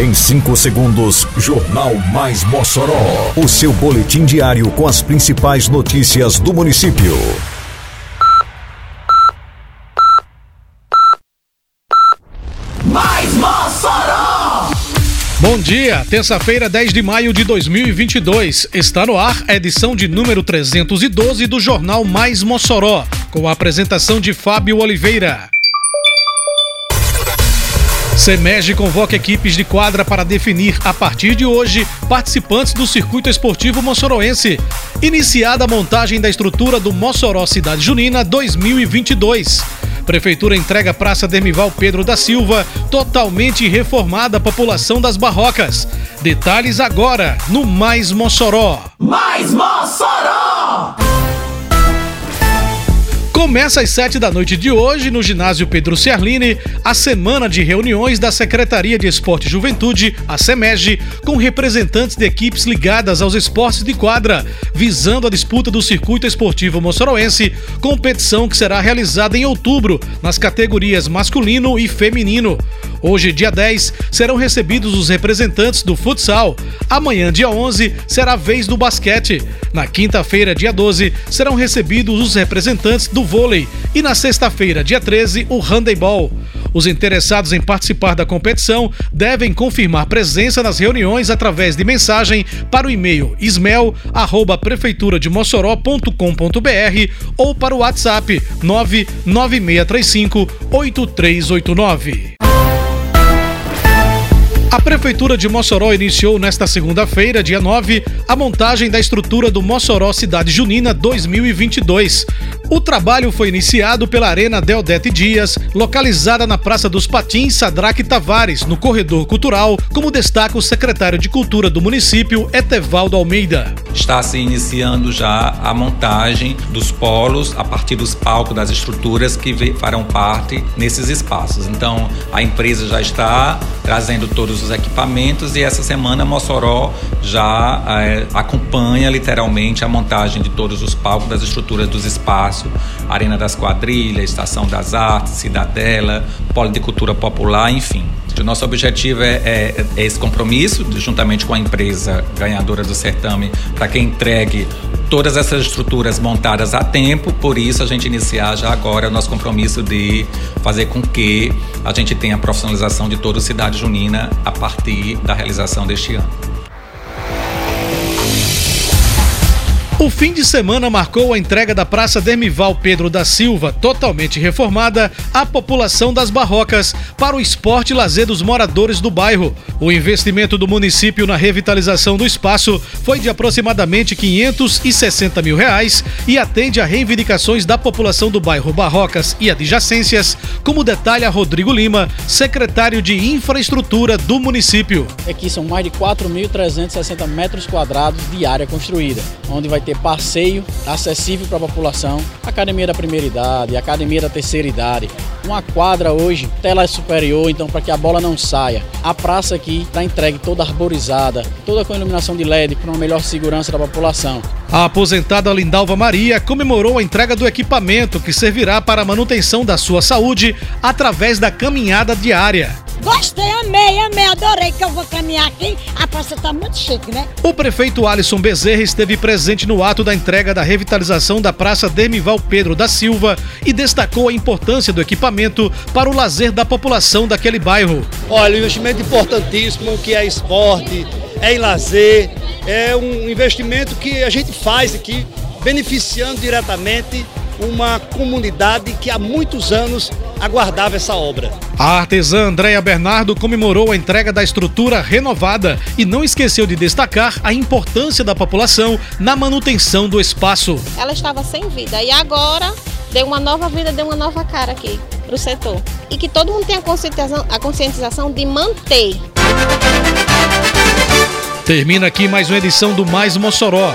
Em 5 segundos, Jornal Mais Mossoró. O seu boletim diário com as principais notícias do município. Mais Mossoró! Bom dia, terça-feira, 10 de maio de 2022. Está no ar a edição de número 312 do Jornal Mais Mossoró, com a apresentação de Fábio Oliveira. Semege convoca equipes de quadra para definir, a partir de hoje, participantes do circuito esportivo moçoroense. Iniciada a montagem da estrutura do Mossoró Cidade Junina 2022. Prefeitura entrega Praça Dermival Pedro da Silva, totalmente reformada a população das barrocas. Detalhes agora no Mais Mossoró. Mais Mossoró! Começa às sete da noite de hoje, no ginásio Pedro Ciarline, a semana de reuniões da Secretaria de Esporte e Juventude, a SEMEG, com representantes de equipes ligadas aos esportes de quadra, visando a disputa do circuito esportivo moçoroense, competição que será realizada em outubro, nas categorias masculino e feminino. Hoje, dia 10, serão recebidos os representantes do futsal. Amanhã, dia 11, será a vez do basquete. Na quinta-feira, dia 12, serão recebidos os representantes do vôlei. E na sexta-feira, dia 13, o handebol. Os interessados em participar da competição devem confirmar presença nas reuniões através de mensagem para o e-mail ismel@prefeiturademossoró.com.br ou para o WhatsApp 99635 8389. A Prefeitura de Mossoró iniciou nesta segunda-feira, dia 9, a montagem da estrutura do Mossoró Cidade Junina 2022. O trabalho foi iniciado pela Arena Deodete Dias, localizada na Praça dos Patins Sadraque Tavares, no Corredor Cultural, como destaca o secretário de Cultura do município, Etevaldo Almeida. Está se iniciando já a montagem dos polos a partir dos palcos das estruturas que farão parte nesses espaços. Então, a empresa já está trazendo todos os equipamentos e essa semana Mossoró já é, acompanha literalmente a montagem de todos os palcos das estruturas dos espaços, Arena das Quadrilhas, Estação das Artes, Cidadela, Polo de Cultura Popular, enfim. O nosso objetivo é, é, é, esse compromisso, juntamente com a empresa ganhadora do certame, para que entregue todas essas estruturas montadas a tempo. Por isso, a gente iniciar já agora o nosso compromisso de fazer com que a gente tenha a profissionalização de toda a cidade junina a partir da realização deste ano. O fim de semana marcou a entrega da Praça Dermival Pedro da Silva, totalmente reformada, à população das barrocas para o esporte e lazer dos moradores do bairro. O investimento do município na revitalização do espaço foi de aproximadamente 560 mil reais e atende a reivindicações da população do bairro Barrocas e adjacências, como detalha Rodrigo Lima, secretário de Infraestrutura do município. Aqui são mais de 4.360 metros quadrados de área construída, onde vai ter ter passeio acessível para a população, academia da primeira idade, academia da terceira idade, uma quadra hoje, tela superior, então para que a bola não saia. A praça aqui está entregue toda arborizada, toda com iluminação de LED para uma melhor segurança da população. A aposentada Lindalva Maria comemorou a entrega do equipamento que servirá para a manutenção da sua saúde através da caminhada diária. Gostei, amei, amei, adorei que eu vou caminhar aqui. A praça tá muito chique, né? O prefeito Alisson Bezerra esteve presente no ato da entrega da revitalização da Praça Dermival Pedro da Silva e destacou a importância do equipamento para o lazer da população daquele bairro. Olha, um investimento importantíssimo que é esporte, é em lazer, é um investimento que a gente faz aqui beneficiando diretamente uma comunidade que há muitos anos aguardava essa obra. A artesã Andréia Bernardo comemorou a entrega da estrutura renovada e não esqueceu de destacar a importância da população na manutenção do espaço. Ela estava sem vida e agora deu uma nova vida, deu uma nova cara aqui para o setor. E que todo mundo tenha a conscientização, a conscientização de manter. Termina aqui mais uma edição do Mais Mossoró,